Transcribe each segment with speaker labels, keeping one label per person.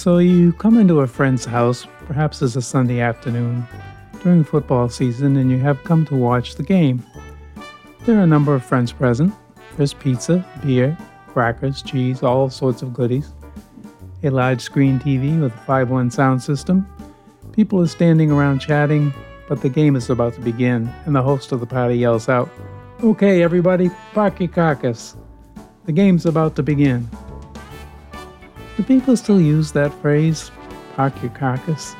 Speaker 1: So you come into a friend's house, perhaps it's a Sunday afternoon, during football season, and you have come to watch the game. There are a number of friends present. There's pizza, beer, crackers, cheese, all sorts of goodies. A large screen TV with a 5 1 sound system. People are standing around chatting, but the game is about to begin, and the host of the party yells out, Okay, everybody, park your carcass. The game's about to begin. Do people still use that phrase, park your carcass?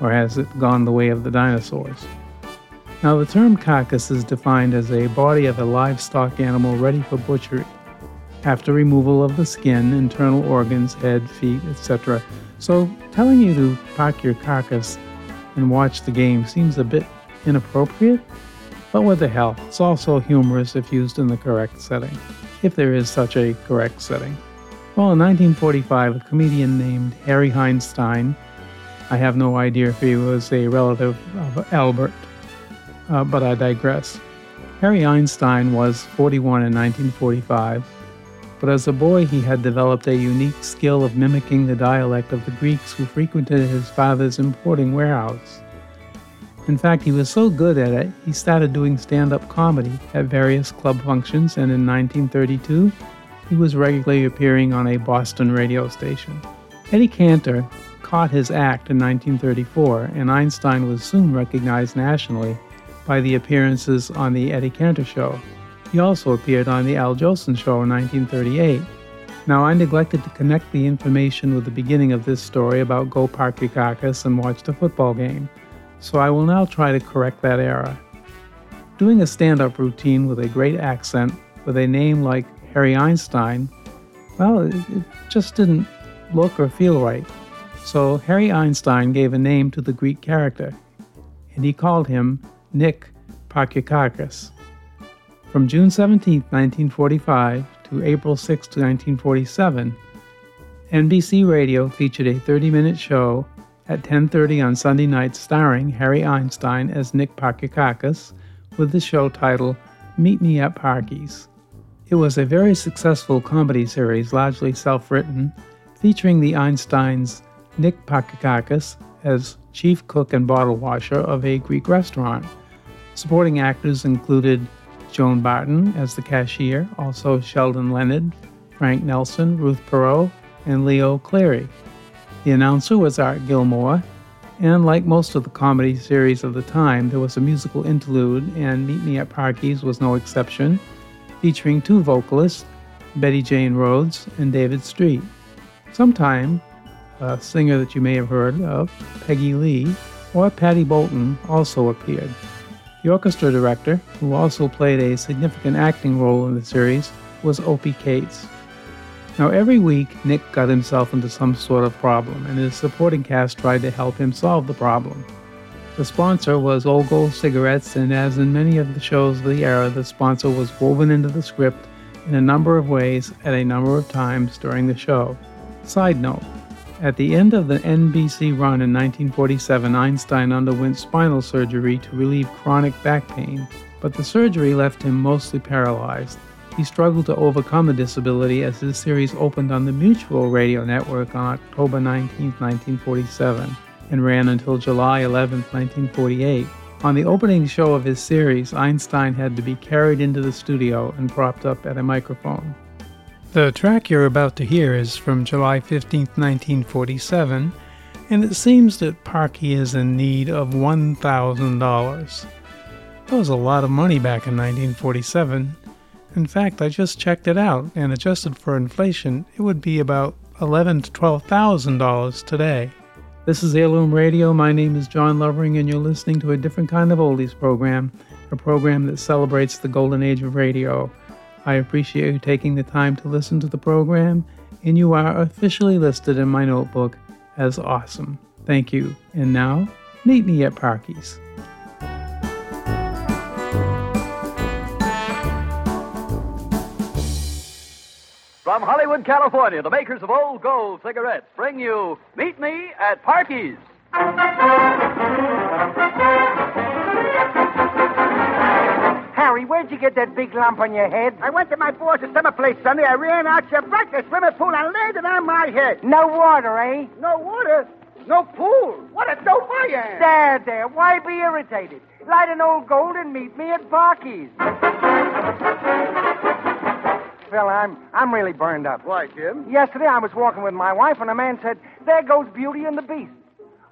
Speaker 1: Or has it gone the way of the dinosaurs? Now, the term carcass is defined as a body of a livestock animal ready for butchery after removal of the skin, internal organs, head, feet, etc. So, telling you to park your carcass and watch the game seems a bit inappropriate, but what the hell, it's also humorous if used in the correct setting, if there is such a correct setting. Well, in 1945, a comedian named Harry Einstein, I have no idea if he was a relative of Albert, uh, but I digress. Harry Einstein was 41 in 1945, but as a boy he had developed a unique skill of mimicking the dialect of the Greeks who frequented his father's importing warehouse. In fact, he was so good at it, he started doing stand up comedy at various club functions, and in 1932, he was regularly appearing on a Boston radio station. Eddie Cantor caught his act in 1934, and Einstein was soon recognized nationally by the appearances on The Eddie Cantor Show. He also appeared on The Al Jolson Show in 1938. Now, I neglected to connect the information with the beginning of this story about Go Park Your and watch the football game, so I will now try to correct that error. Doing a stand up routine with a great accent, with a name like Harry Einstein, well, it, it just didn't look or feel right. So Harry Einstein gave a name to the Greek character, and he called him Nick Parkyakarkus. From June 17, 1945 to April 6, 1947, NBC Radio featured a 30-minute show at 10:30 on Sunday nights starring Harry Einstein as Nick Parkyakarkus with the show title Meet Me at Parky's. It was a very successful comedy series, largely self-written, featuring the Einsteins Nick Parkyakarkus as chief cook and bottle washer of a Greek restaurant. Supporting actors included Joan Barton as the cashier, also Sheldon Leonard, Frank Nelson, Ruth Perrott, and Leo Cleary. The announcer was Art Gilmore, and like most of the comedy series of the time, there was a musical interlude, and Meet Me at Parky's was no exception, featuring two vocalists, Betty Jane Rhodes and David Street. Sometime, a singer that you may have heard of, Peggy Lee, or Patty Bolton, also appeared. The orchestra director, who also played a significant acting role in the series, was Opie Cates. Now, every week, Nick got himself into some sort of problem, and his supporting cast tried to help him solve the problem. The sponsor was Old Gold Cigarettes, and as in many of the shows of the era, the sponsor was woven into the script in a number of ways at a number of times during the show. Side note at the end of the NBC run in 1947, Einstein underwent spinal surgery to relieve chronic back pain, but the surgery left him mostly paralyzed. He struggled to overcome the disability as his series opened on the Mutual Radio Network on October 19, 1947, and ran until July 11, 1948. On the opening show of his series, Einstein had to be carried into the studio and propped up at a microphone. The track you're about to hear is from July 15, 1947, and it seems that Parky is in need of $1,000. That was a lot of money back in 1947. In fact, I just checked it out, and adjusted for inflation, it would be about eleven to twelve thousand dollars today. This is Heirloom Radio. My name is John Lovering, and you're listening to a different kind of oldies program, a program that celebrates the golden age of radio. I appreciate you taking the time to listen to the program, and you are officially listed in my notebook as awesome. Thank you. And now, meet me at Parky's.
Speaker 2: From Hollywood, California, the makers of Old Gold cigarettes bring you Meet Me at Parky's.
Speaker 3: Harry, where'd you get that big lump on your head?
Speaker 4: I went to my boss's summer place Sunday. I ran out, shoved breakfast the swimming pool, and landed on my head.
Speaker 3: No water, eh?
Speaker 4: No water, no pool. What a dope I am.
Speaker 3: There, there. Why be irritated? Light an old gold and meet me at Parky's. Phil, I'm I'm really burned up.
Speaker 4: Why, Jim?
Speaker 3: Yesterday I was walking with my wife, and a man said, "There goes Beauty and the Beast."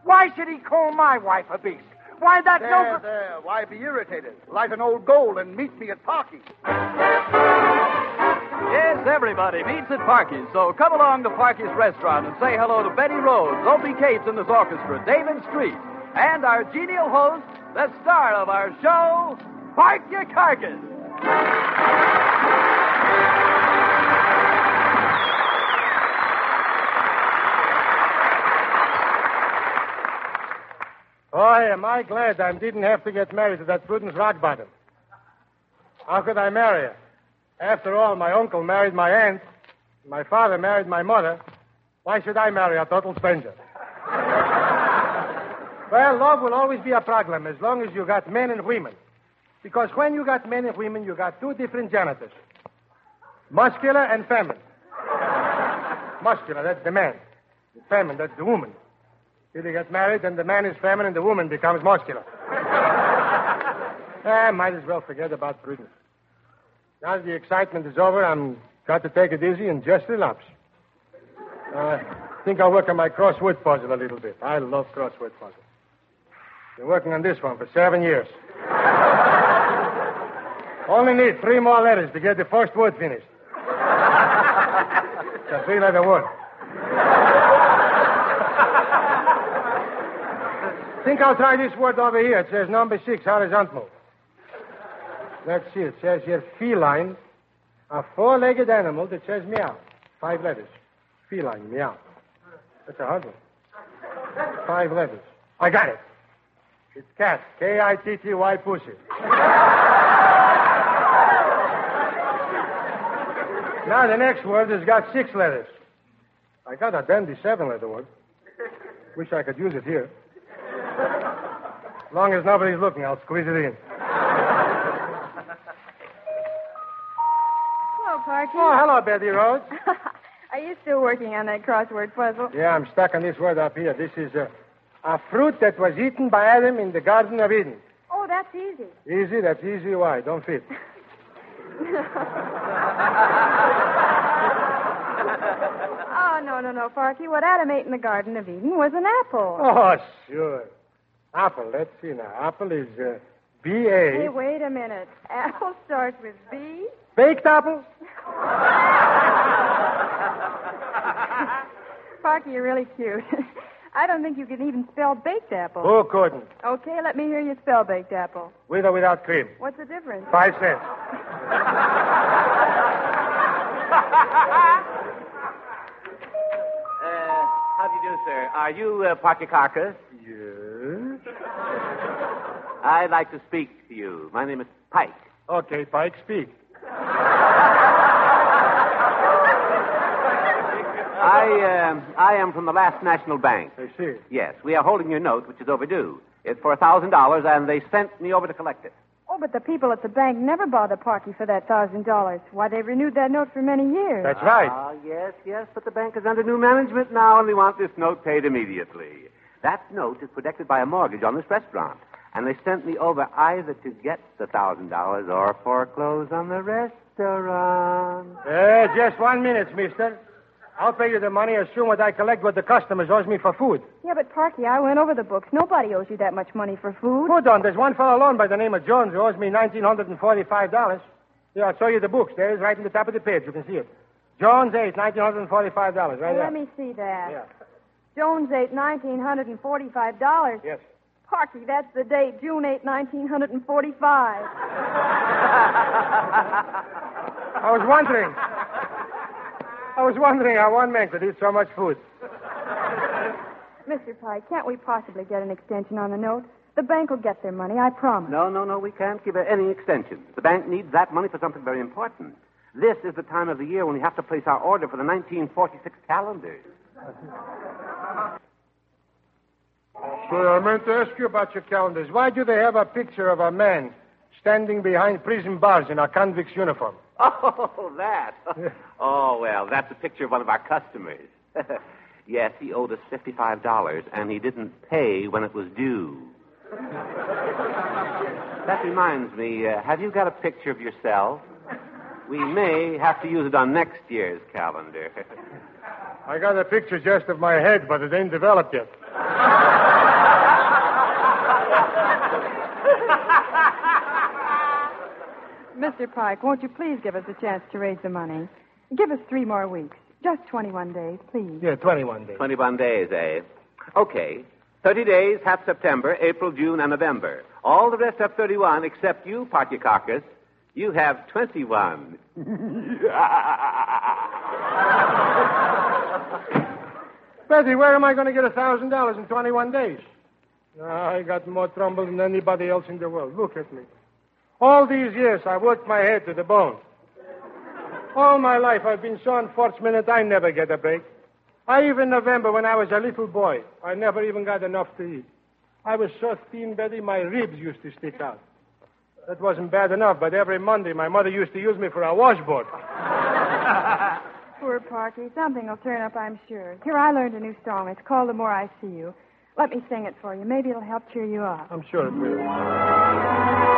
Speaker 3: Why should he call my wife a beast? Why that
Speaker 4: There,
Speaker 3: no?
Speaker 4: there. Why be irritated? Light an old gold and meet me at Parky's.
Speaker 2: Yes, everybody meets at Parky's, so come along to Parky's restaurant and say hello to Betty Rhodes, Opie Cates and his orchestra, David Street, and our genial host, the star of our show, Park Your Carcass.
Speaker 5: Boy, am I glad I didn't have to get married to that Prudence Rockbottom. How could I marry her? After all, my uncle married my aunt. My father married my mother. Why should I marry a total stranger? well, love will always be a problem as long as you got men and women. Because when you got men and women, you got two different genitals. Muscular and feminine. Muscular, that's the man. Feminine, that's the woman. Till you get married, then the man is feminine, and the woman becomes muscular. I might as well forget about Prudence. Now that the excitement is over, I'm got to take it easy and just relax. Uh, I think I'll work on my crossword puzzle a little bit. I love crossword puzzles. Been working on this one for seven years. Only need three more letters to get the first word finished. It's a three-letter word. Think I'll try this word over here. It says number six, horizontal. Let's see. It says here feline, a four-legged animal that says meow. Five letters. Feline, meow. That's a hard one. Five letters. I got it. It's cat. K-I-T-T-Y pussy. now the next word has got six letters. I got a dandy seven-letter word. Wish I could use it here. As long as nobody's looking, I'll squeeze it in.
Speaker 6: Hello, Parky.
Speaker 5: Oh, hello, Betty Rhodes.
Speaker 6: Are you still working on that crossword puzzle?
Speaker 5: Yeah, I'm stuck on this word up here. This is uh, a fruit that was eaten by Adam in the Garden of Eden.
Speaker 6: Oh, that's easy.
Speaker 5: Easy, that's easy. Why? Don't fit.
Speaker 6: Oh, no, no, no, Parky. What Adam ate in the Garden of Eden was an apple.
Speaker 5: Oh, sure. Apple, let's see now. Apple is uh, B-A.
Speaker 6: Hey, wait a minute. Apple starts with B.
Speaker 5: Baked apple?
Speaker 6: Parky, you're really cute. I don't think you can even spell baked apple.
Speaker 5: Who couldn't?
Speaker 6: Okay, let me hear you spell baked apple.
Speaker 5: With or without cream?
Speaker 6: What's the difference?
Speaker 5: Five cents.
Speaker 7: Uh, how do you do, sir? Are you uh, Parker Carcass?
Speaker 5: Yes.
Speaker 7: I'd like to speak to you. My name is Pike.
Speaker 5: Okay, Pike, speak.
Speaker 7: I, um, I am from the Last National Bank.
Speaker 5: I see.
Speaker 7: Yes, we are holding your note, which is overdue. It's for a thousand dollars, and they sent me over to collect it.
Speaker 6: Oh, but the people at the bank never bother Parky for that thousand dollars. Why, they've renewed that note for many years.
Speaker 5: That's right.
Speaker 7: Ah, yes, yes, but the bank is under new management now, and we want this note paid immediately. That note is protected by a mortgage on this restaurant, and they sent me over either to get the thousand dollars or foreclose on the restaurant.
Speaker 5: Uh, just one minute, mister. I'll pay you the money as soon as I collect what the customers owes me for food.
Speaker 6: Yeah, but Parky, I went over the books. Nobody owes you that much money for food.
Speaker 5: Hold on. There's one fellow alone by the name of Jones who owes me $1,945. Yeah, I'll show you the books. There it is right in the top of the page. You can see it. Jones 8, $1,945. Right
Speaker 6: Well,
Speaker 5: there.
Speaker 6: let me see that.
Speaker 5: Yeah.
Speaker 6: Jones 8, $1,945.
Speaker 5: Yes.
Speaker 6: Parky, that's the date, June 8, 1945.
Speaker 5: I was wondering. I was wondering how one man could eat so much food.
Speaker 6: Mr. Pike, can't we possibly get an extension on the note? The bank will get their money, I promise.
Speaker 7: No, no, no, we can't give it any extension. The bank needs that money for something very important. This is the time of the year when we have to place our order for the 1946 calendar.
Speaker 5: Sure, I meant to ask you about your calendars. Why do they have a picture of a man standing behind prison bars in a convict's uniform.
Speaker 7: Oh, that. Oh, well, that's a picture of one of our customers. yes, he owed us $55, and he didn't pay when it was due. that reminds me, uh, have you got a picture of yourself? We may have to use it on next year's calendar.
Speaker 5: I got a picture just of my head, but it ain't developed yet.
Speaker 8: Mr. Pike, won't you please give us a chance to raise the money? Give us three more weeks. Just 21 days, please.
Speaker 5: Yeah, 21 days.
Speaker 7: 21 days, eh? Okay. 30 days, half September, April, June, and November. All the rest have 31, except you, Parkyakarkus. You have 21.
Speaker 5: Betty, where am I going to get a thousand dollars in 21 days? I got more trouble than anybody else in the world. Look at me. All these years, I worked my head to the bone. All my life, I've been so unfortunate I never get a break. I even November, when I was a little boy, I never even got enough to eat. I was so thin, Betty, my ribs used to stick out. That wasn't bad enough, but every Monday my mother used to use me for a washboard.
Speaker 8: Poor Parky. Something will turn up, I'm sure. Here, I learned a new song. It's called The More I See You. Let me sing it for you. Maybe it'll help cheer you up.
Speaker 5: I'm sure it will.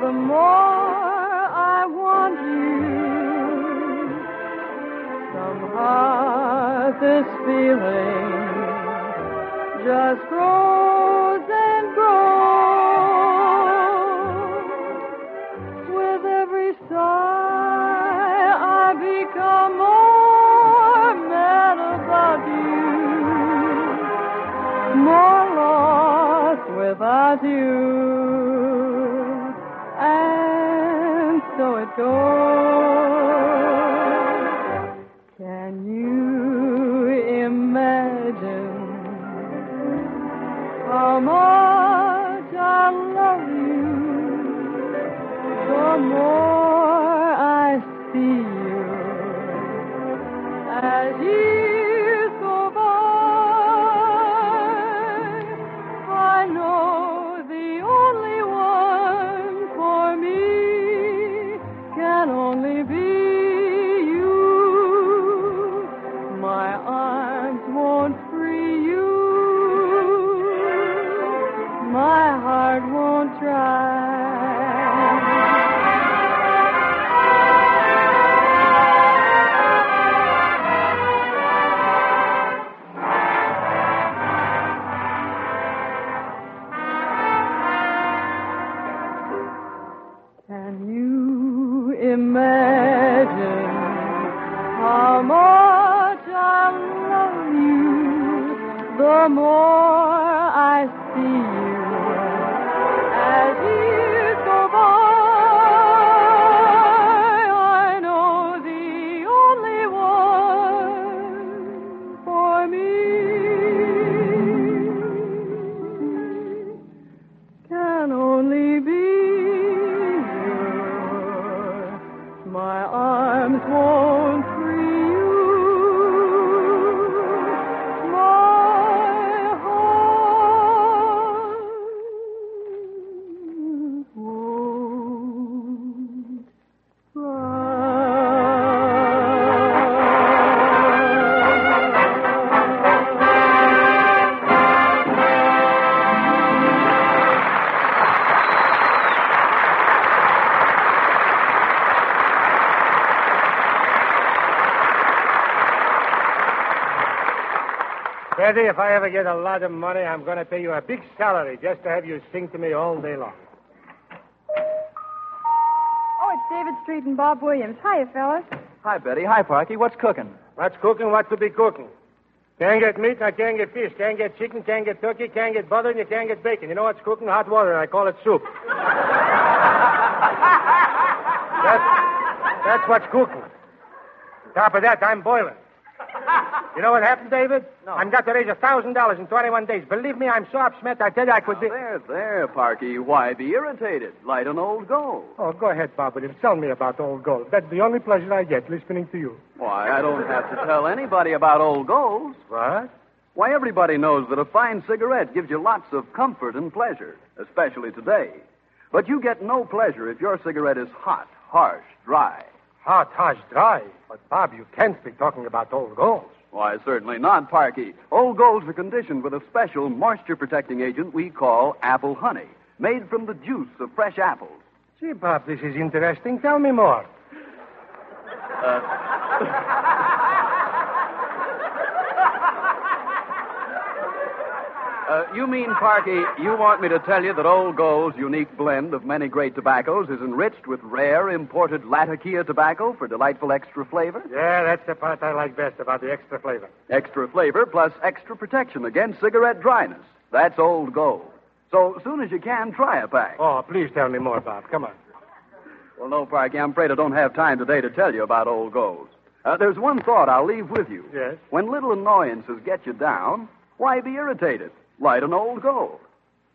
Speaker 8: The more I want you. Somehow this feeling just grows and grows. With every sigh, I become more mad about you more lost without you.
Speaker 5: Betty, if I ever get a lot of money, I'm going to pay you a big salary just to have you sing to me all day long.
Speaker 8: Oh, it's David Street and Bob Williams. Hiya, fellas.
Speaker 9: Hi, Betty. Hi, Parky. What's cooking?
Speaker 5: What's cooking? What to be cooking? Can't get meat, I can't get fish. Can't get chicken, can't get turkey, can't get butter, and you can't get bacon. You know what's cooking? Hot water, and I call it soup. that's, that's what's cooking. Top of that, I'm boiling. You know what happened, David? No. I'm got to raise a thousand dollars in 21 days. Believe me, I'm so upset. I tell you, I could be.
Speaker 2: There, there, Parky. Why be irritated? Light an old gold.
Speaker 5: Oh, go ahead, Bob Williams. Tell me about old gold. That's the only pleasure I get listening to you.
Speaker 2: Why, I don't have to tell anybody about old gold.
Speaker 5: What?
Speaker 2: Why, everybody knows that a fine cigarette gives you lots of comfort and pleasure, especially today. But you get no pleasure if your cigarette is hot, harsh, dry.
Speaker 5: Hot, harsh, dry. But, Bob, you can't be talking about old gold.
Speaker 2: Why, certainly not, Parky. Old Golds are conditioned with a special moisture protecting agent we call apple honey, made from the juice of fresh apples.
Speaker 5: See, Bob, this is interesting. Tell me more.
Speaker 2: Uh, you mean, Parky, you want me to tell you that Old Gold's unique blend of many great tobaccos is enriched with rare imported Latakia tobacco for delightful extra flavor?
Speaker 5: Yeah, that's the part I like best about the extra flavor.
Speaker 2: Extra flavor plus extra protection against cigarette dryness. That's Old Gold. So, soon as you can, try a pack.
Speaker 5: Oh, please tell me more, Bob. Come on.
Speaker 2: Well, no, Parky, I'm afraid I don't have time today to tell you about Old Gold. Uh, there's one thought I'll leave with you.
Speaker 5: Yes?
Speaker 2: When little annoyances get you down, why be irritated? Light an Old Gold.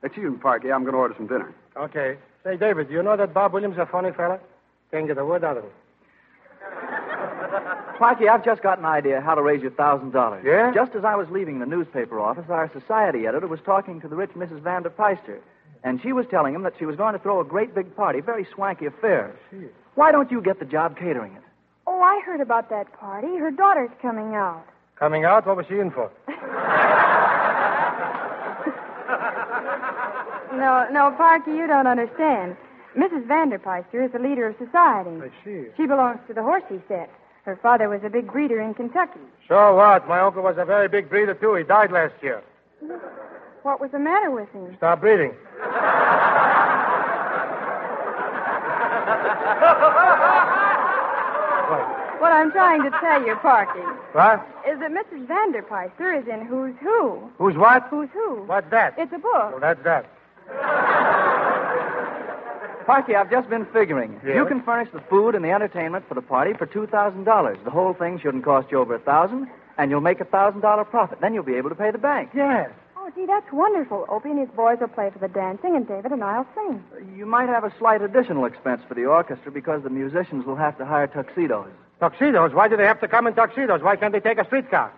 Speaker 2: Excuse me, Parky, I'm going to order some dinner.
Speaker 5: Okay. Say, David, do you know that Bob Williams is a funny fella? Can't get a word out of him.
Speaker 9: Clarky, I've just got an idea how to raise your thousand dollars.
Speaker 5: Yeah?
Speaker 9: Just as I was leaving the newspaper office, our society editor was talking to the rich Mrs. Vanderpeister. And she was telling him that she was going to throw a great big party, very swanky affair. Why don't you get the job catering it?
Speaker 6: Oh, I heard about that party. Her daughter's coming out.
Speaker 5: Coming out? What was she in for?
Speaker 6: No, no, Parky, you don't understand. Mrs. Vanderpeister is the leader of society.
Speaker 5: I see.
Speaker 6: She belongs to the horsey set. Her father was a big breeder in Kentucky.
Speaker 5: So what? My uncle was a very big breeder, too. He died last year.
Speaker 6: What was the matter with him?
Speaker 5: Stop breeding.
Speaker 6: What I'm trying to tell you, Parky,
Speaker 5: What?
Speaker 6: is that Mrs. Vanderpeister is in Who's Who.
Speaker 5: Who's what?
Speaker 6: Who's Who?
Speaker 5: What's that?
Speaker 6: It's a
Speaker 5: Well,
Speaker 6: book.
Speaker 5: that's that.
Speaker 9: Parky, I've just been figuring.
Speaker 5: Yes?
Speaker 9: You can furnish the food and the entertainment for the party for two thousand dollars. The whole thing shouldn't cost you over a thousand, and you'll make a thousand dollar profit. Then you'll be able to pay the bank.
Speaker 5: Yes.
Speaker 6: Oh, gee, that's wonderful. Opie and his boys will play for the dancing, and David and I'll sing.
Speaker 9: You might have a slight additional expense for the orchestra because the musicians will have to hire tuxedos.
Speaker 5: Tuxedos? Why do they have to come in tuxedos? Why can't they take a streetcar?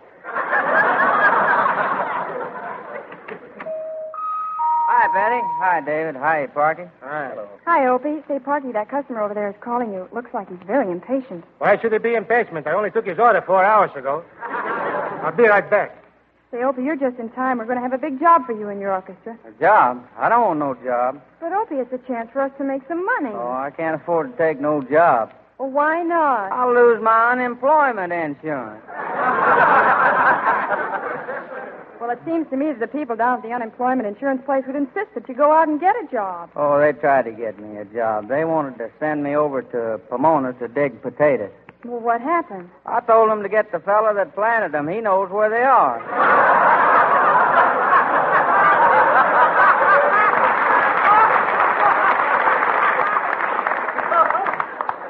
Speaker 10: Hi, Betty. Hi, David. Hi, Parky.
Speaker 5: Hi.
Speaker 6: Hi, Opie. Say, Parky, that customer over there is calling you. It looks like he's very impatient.
Speaker 5: Why should he be impatient? I only took his order four hours ago. I'll be right back.
Speaker 6: Say, Opie, you're just in time. We're going to have a big job for you in your orchestra.
Speaker 10: A job? I don't want no job.
Speaker 6: But, Opie, it's a chance for us to make some money.
Speaker 10: Oh, I can't afford to take no job.
Speaker 6: Well, why not?
Speaker 10: I'll lose my unemployment insurance.
Speaker 6: Well, it seems to me that the people down at the unemployment insurance place would insist that you go out and get a job.
Speaker 10: Oh, they tried to get me a job. They wanted to send me over to Pomona to dig potatoes.
Speaker 6: Well, what happened?
Speaker 10: I told them to get the fellow that planted them. He knows where they are.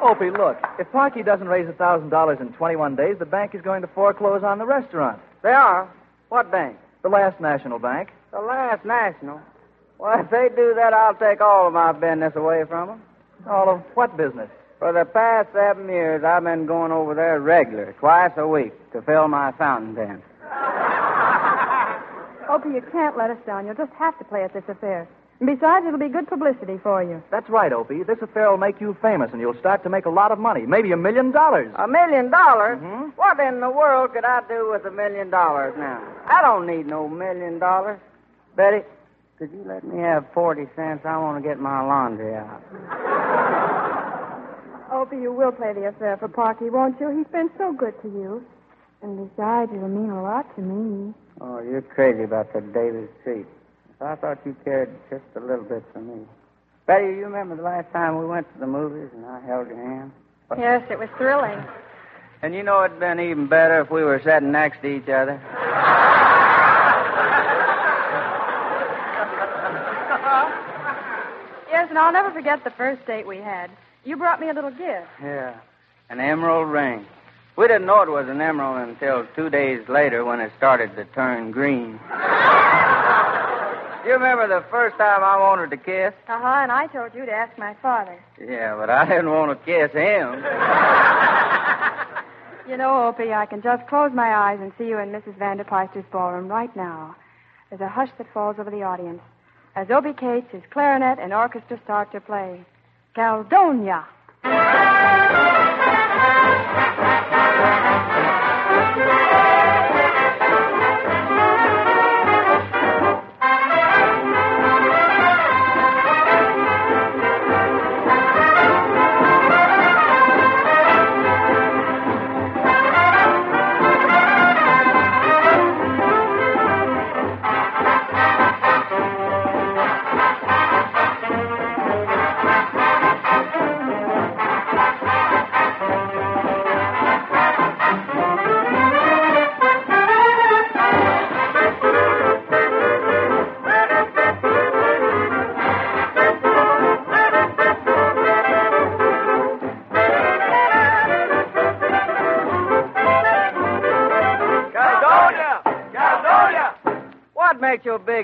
Speaker 9: Opie, look. If Parky doesn't raise a thousand dollars in twenty-one days, the bank is going to foreclose on the restaurant.
Speaker 10: They are? What bank?
Speaker 9: The last National Bank.
Speaker 10: The Last National. Well, if they do that, I'll take all of my business away from them.
Speaker 9: All of what business?
Speaker 10: For the past seven years, I've been going over there regular, twice a week, to fill my fountain pen.
Speaker 6: Opie, you can't let us down. You'll just have to play at this affair. And besides, it'll be good publicity for you.
Speaker 9: That's right, Opie. This affair will make you famous, and you'll start to make a lot of money, maybe a million dollars.
Speaker 10: A million dollars? Mm-hmm. What in the world could I do with a million dollars now? I don't need no million dollars. Betty, could you let me have 40 cents? I want to get my laundry out.
Speaker 6: Opie, you will play the affair for Parky, won't you? He's been so good to you. And besides, it'll mean a lot to me.
Speaker 10: Oh, you're crazy about that Davis I thought you cared just a little bit for me. Betty, you remember the last time we went to the movies and I held your hand?
Speaker 6: Yes, it was thrilling.
Speaker 10: And you know it'd been even better if we were sitting next to each other.
Speaker 6: Yes, and I'll never forget the first date we had. You brought me a little gift.
Speaker 10: Yeah. An emerald ring. We didn't know it was an emerald until two days later when it started to turn green. You remember the first time I wanted to kiss?
Speaker 6: Uh huh, and I told you to ask my father.
Speaker 10: Yeah, but I didn't want to kiss him.
Speaker 6: You know, Opie, I can just close my eyes and see you in Mrs. Vanderpeister's ballroom right now. There's a hush that falls over the audience as Opie Cates, his clarinet, and orchestra start to play. Caldonia.
Speaker 10: Caldonia!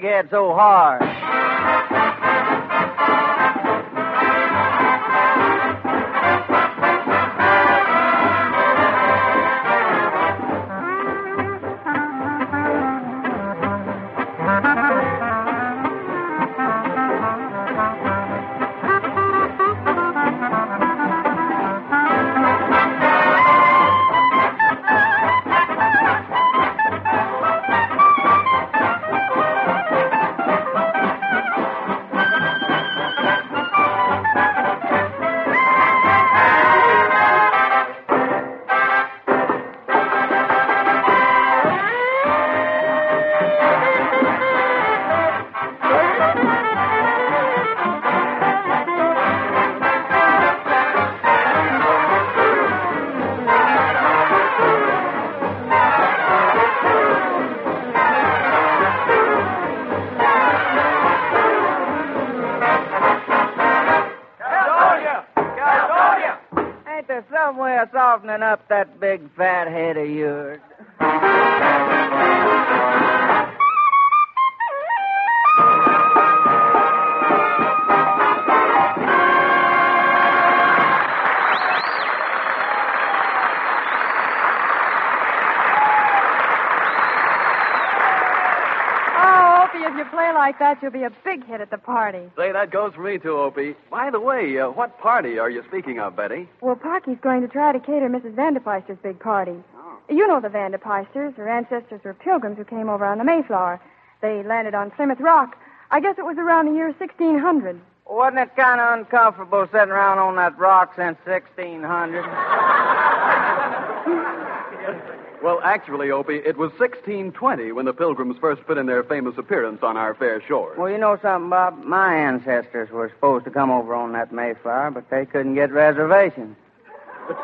Speaker 10: Head so hard? Softening up that big fat head of
Speaker 6: play like that, you'll be a big hit at the party.
Speaker 2: Say, that goes for me, too, Opie. By the way, uh, what party are you speaking of, Betty?
Speaker 6: Well, Parky's going to try to cater Mrs. Vanderpeister's big party. Oh. You know the Vanderpeisters. Her ancestors were pilgrims who came over on the Mayflower. They landed on Plymouth Rock. I guess it was around the year 1600.
Speaker 10: Wasn't it kind of uncomfortable sitting around on that rock since 1600?
Speaker 2: Well, actually, Opie, it was 1620 when the Pilgrims first put in their famous appearance on our fair shores.
Speaker 10: Well, you know something, Bob? My ancestors were supposed to come over on that Mayflower, but they couldn't get reservations.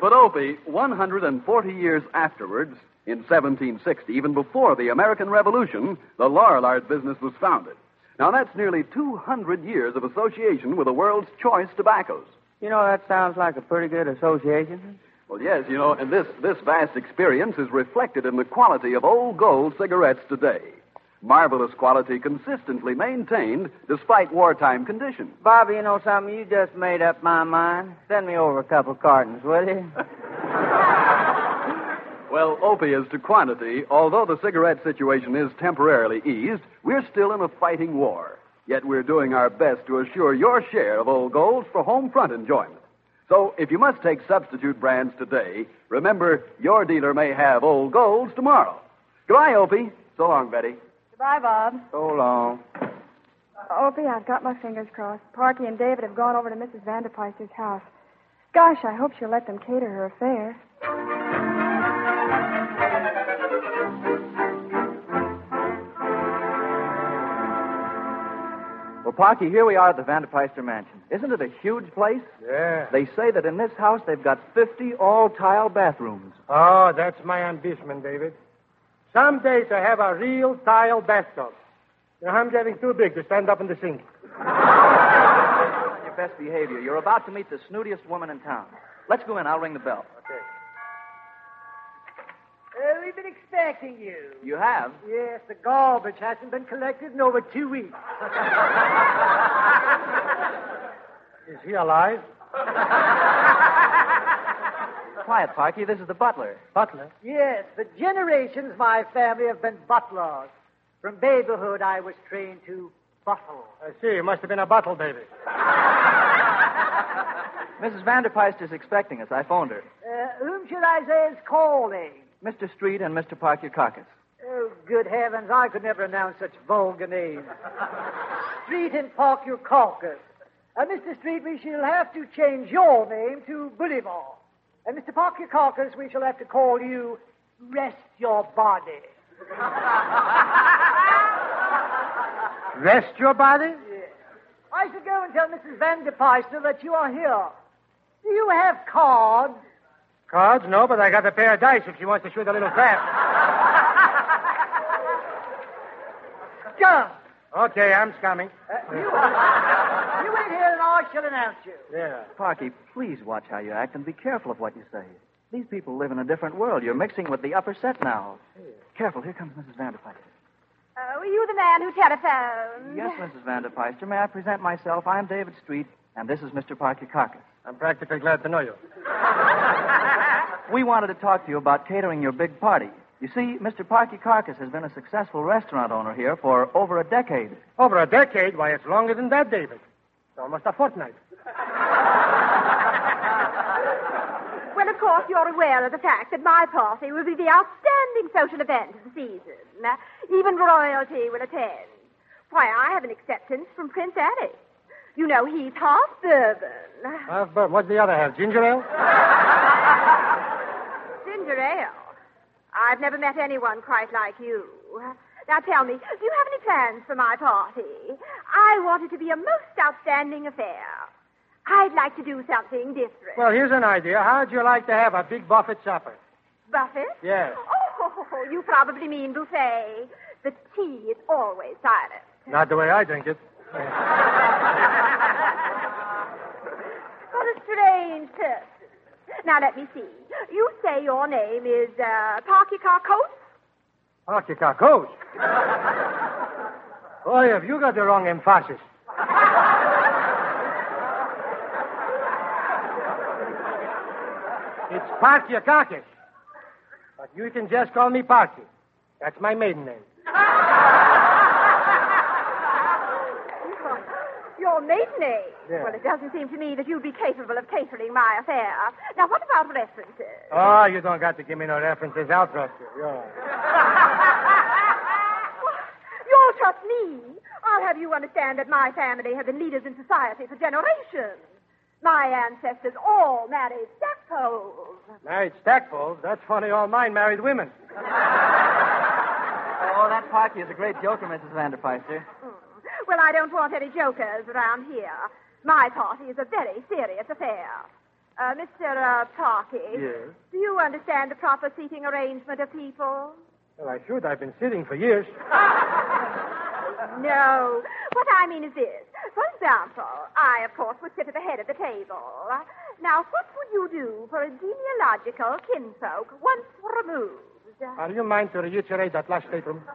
Speaker 2: But, Opie, 140 years afterwards, in 1760, even before the American Revolution, the Lorillard business was founded. Now, that's nearly 200 years of association with the world's choice tobaccos.
Speaker 10: You know, that sounds like a pretty good association.
Speaker 2: Well, yes, you know, and this, this vast experience is reflected in the quality of Old Gold cigarettes today. Marvelous quality consistently maintained despite wartime conditions.
Speaker 10: Bobby, you know something? You just made up my mind. Send me over a couple cartons, will you?
Speaker 2: Well, Opie, as to quantity, although the cigarette situation is temporarily eased, we're still in a fighting war. Yet we're doing our best to assure your share of Old Golds for home front enjoyment. So, if you must take substitute brands today, remember your dealer may have Old Golds tomorrow. Goodbye, Opie. So long, Betty.
Speaker 6: Goodbye, Bob.
Speaker 10: So long.
Speaker 6: Uh, Opie, I've got my fingers crossed. Parky and David have gone over to Mrs. Vanderpeister's house. Gosh, I hope she'll let them cater her affair.
Speaker 9: Well, Parky, here we are at the Vanderpeister Mansion. Isn't it a huge place?
Speaker 5: Yeah.
Speaker 9: They say that in this house they've got 50 all tile bathrooms.
Speaker 5: Oh, that's my ambition, David. Someday to have a real tile bathtub. Know, I'm getting too big to stand up in the sink.
Speaker 9: On your best behavior. You're about to meet the snootiest woman in town. Let's go in. I'll ring the bell.
Speaker 11: We've been expecting you.
Speaker 9: You have?
Speaker 11: Yes, the garbage hasn't been collected in over two weeks.
Speaker 5: Is he alive?
Speaker 9: Quiet, Parky. This is the butler.
Speaker 5: Butler?
Speaker 11: Yes, for generations my family have been butlers. From babyhood I was trained to bottle.
Speaker 5: I see. You must have been a bottle baby.
Speaker 9: Mrs. Vanderpeist is expecting us. I phoned her.
Speaker 11: Uh, whom should I say is calling?
Speaker 9: Mr. Street and Mr. Carcass.
Speaker 11: Oh, good heavens, I could never announce such vulgar names. Street and Park your caucus. Uh, Mr. Street, we shall have to change your name to Boulevard. And Mr. Park your we shall have to call you Rest Your Body.
Speaker 5: Rest your body?
Speaker 11: Yes. I should go and tell Mrs. Vanderpeister that you are here. Do you have cards?
Speaker 5: Cards? No, but I got a pair of dice if she wants to shoot a little crap.
Speaker 11: John,
Speaker 5: Okay, I'm coming.
Speaker 11: uh, you, you wait here and I shall announce you.
Speaker 5: Yeah.
Speaker 9: Parky, please watch how you act and be careful of what you say. These people live in a different world. You're mixing with the upper set now. Careful. Here comes Mrs. Vanderpeister.
Speaker 12: Oh, are you the man who telephoned?
Speaker 9: Yes, Mrs. Vanderpeister. May I present myself? I'm David Street, and this is Mr. Parky Carcass.
Speaker 5: I'm practically glad to know you.
Speaker 9: We wanted to talk to you about catering your big party. You see, Mr. Parky Carcass has been a successful restaurant owner here for over a decade.
Speaker 5: Over a decade? Why, it's longer than that, David. It's almost a fortnight.
Speaker 12: Well, of course, you're aware of the fact that my party will be the outstanding social event of the season. Uh, even royalty will attend. Why, I have an acceptance from Prince Harry. You know, he's half Bourbon.
Speaker 5: Half bird. What's the other half? Ginger ale?
Speaker 12: Ginger ale. I've never met anyone quite like you. Now tell me, do you have any plans for my party? I want it to be a most outstanding affair. I'd like to do something different.
Speaker 5: Well, here's an idea. How'd you like to have a big buffet supper?
Speaker 12: Buffet?
Speaker 5: Yes.
Speaker 12: Oh, you probably mean buffet. The tea is always silent.
Speaker 5: Not the way I drink it.
Speaker 12: What a strange person. Now let me see. You say your name is uh, Parky Carcos?
Speaker 5: Parky Carcos. Boy, have you got the wrong emphasis. It's Parky Carcass. But you can just call me Parky. That's my maiden name.
Speaker 12: Your maiden name?
Speaker 5: Yeah.
Speaker 12: Well, it doesn't seem to me that you'd be capable of catering my affair. Now, what about references?
Speaker 5: Oh, you don't got to give me no references. I'll trust you. You're all right.
Speaker 12: You'll trust me. I'll have you understand that my family have been leaders in society for generations. My ancestors all married Stackpoles.
Speaker 5: Married Stackpoles? That's funny. All mine married women.
Speaker 9: Oh, that Parky is a great joker, Mrs. Vanderpeister.
Speaker 12: Well, I don't want any jokers around here. My party is a very serious affair. Uh, Mr. Uh, Parky.
Speaker 5: Yes?
Speaker 12: Do you understand the proper seating arrangement of people?
Speaker 5: Well, I should. I've been sitting for years.
Speaker 12: No. What I mean is this. For example, I, of course, would sit at the head of the table. Now, what would you do for a genealogical kinfolk once removed?
Speaker 5: Are you mind to reiterate that last statement?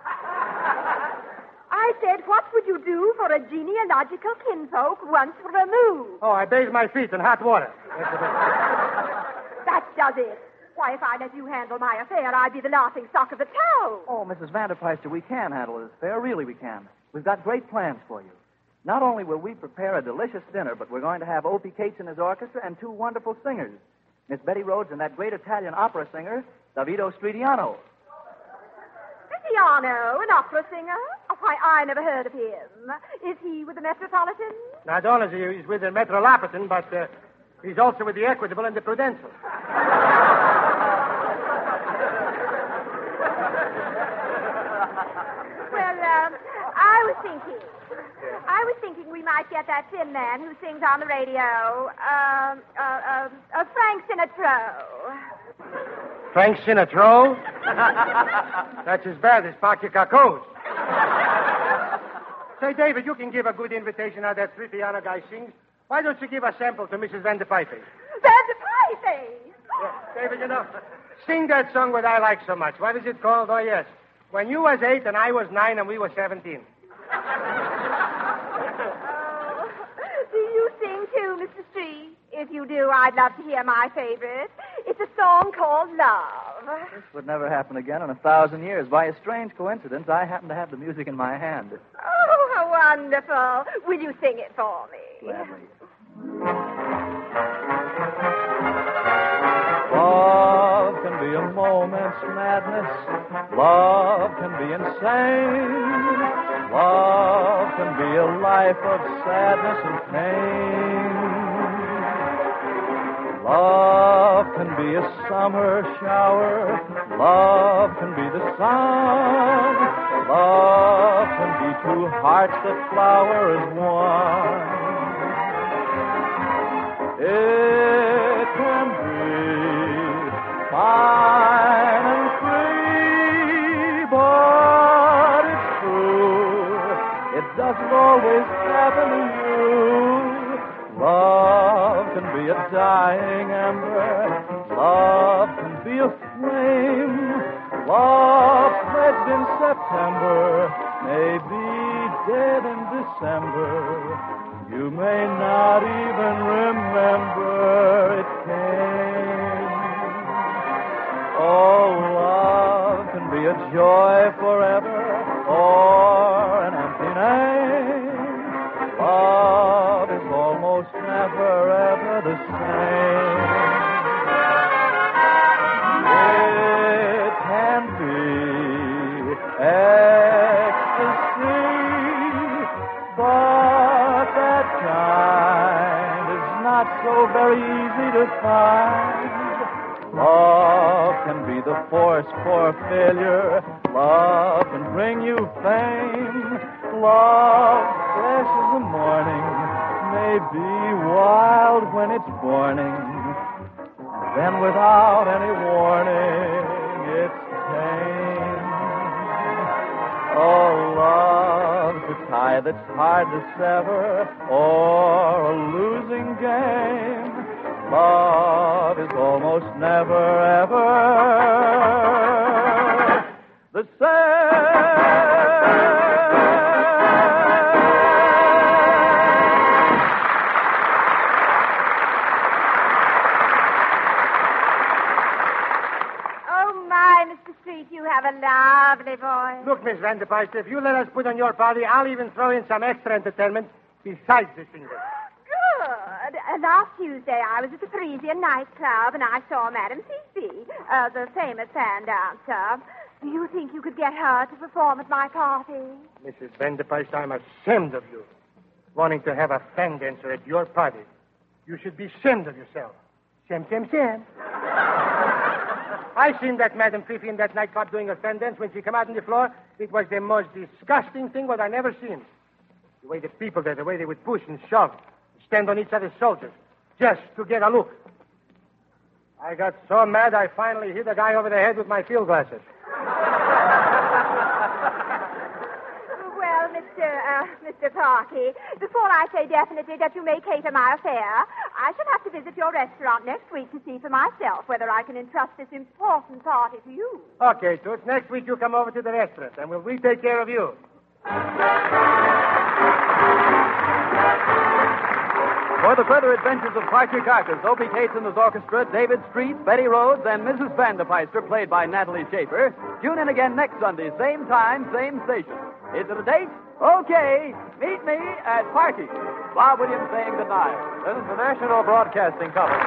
Speaker 12: I said, what would you do for a genealogical kinfolk once removed?
Speaker 5: Oh, I bathe my feet in hot water. That's the best.
Speaker 12: That does it. Why, if I let you handle my affair, I'd be the laughing stock of the town.
Speaker 9: Oh, Mrs. Vanderpeister, we can handle this affair. Really, we can. We've got great plans for you. Not only will we prepare a delicious dinner, but we're going to have Opie Cates and his orchestra and two wonderful singers. Miss Betty Rhodes and that great Italian opera singer, Davido Stridiano.
Speaker 12: Cristiano, an opera singer? Oh, why, I never heard of him. Is he with the Metropolitan?
Speaker 5: Not only is he- he's with the Metropolitan, but uh, he's also with the Equitable and the Prudential.
Speaker 12: Well, um, I was thinking. I was thinking we might get that thin man who sings on the radio, um, uh, uh, uh, Frank Sinatra.
Speaker 5: Frank Sinatra. That's as bad as Parky Carcos. Say, David, you can give a good invitation how that Tritiano guy sings. Why don't you give a sample to Mrs. van Vanderpeister?
Speaker 12: Vanderpie
Speaker 5: David, you know, sing that song that I like so much. What is it called? Oh, yes. When you was eight and I was nine and we were 17.
Speaker 12: Oh, do you sing too, Mr. Street? If you do, I'd love to hear my favorite. It's a song called Love.
Speaker 9: This would never happen again in a thousand years. By a strange coincidence, I happen to have the music in my hand.
Speaker 12: Oh, how wonderful. Will you sing it for me?
Speaker 9: Gladly. Love can be a moment's madness. Love can be insane. Love can be a life of sadness and pain. Love can be a summer shower. Love can be the sun. Love can be two hearts that flower as one. It can be fine and free, but it's true. It doesn't always happen to you. Love can be a dying ember. Love can be a flame. Love pledged in September may be dead in December. You may not even remember it came. Oh, love can be a joy force for failure. Love can bring you fame. Love, fresh as the morning, may be wild when it's morning. Then without any warning, it's tame. Oh, love's a tie that's hard to sever, or a losing game. Love is almost never, ever the same.
Speaker 12: Oh, my, Mr. Street, you have a lovely voice.
Speaker 5: Look, Miss Vanderpeister, if you let us put on your party, I'll even throw in some extra entertainment besides the singers.
Speaker 12: Last Tuesday, I was at the Parisian nightclub, and I saw Madame Fifi, uh, the famous fan dancer. Do you think you could get her to perform at my party?
Speaker 5: Mrs. Vanderpeister, I'm ashamed of you. Wanting to have a fan dancer at your party. You should be ashamed of yourself. Shame, shame, shame. I seen that Madame Fifi in that nightclub doing a fan dance when she come out on the floor. It was the most disgusting thing what I never seen. The way the people there, the way they would push and shove, stand on each other's shoulders, just to get a look. I got so mad I finally hit a guy over the head with my field glasses.
Speaker 12: Well, Mr. Uh, Mr. Parky, before I say definitely that you may cater my affair, I shall have to visit your restaurant next week to see for myself whether I can entrust this important party to you.
Speaker 5: Okay, Toots. Next week you come over to the restaurant, and we'll we take care of you.
Speaker 2: For the further adventures of Parkyakarkus, Opie Cates and his orchestra, David Street, Betty Rhodes, and Mrs. Vanderpeister, played by Natalie Schafer, tune in again next Sunday, same time, same station. Is it a date? Okay. Meet me at Parky. Bob Williams saying goodnight. This is the National Broadcasting Company.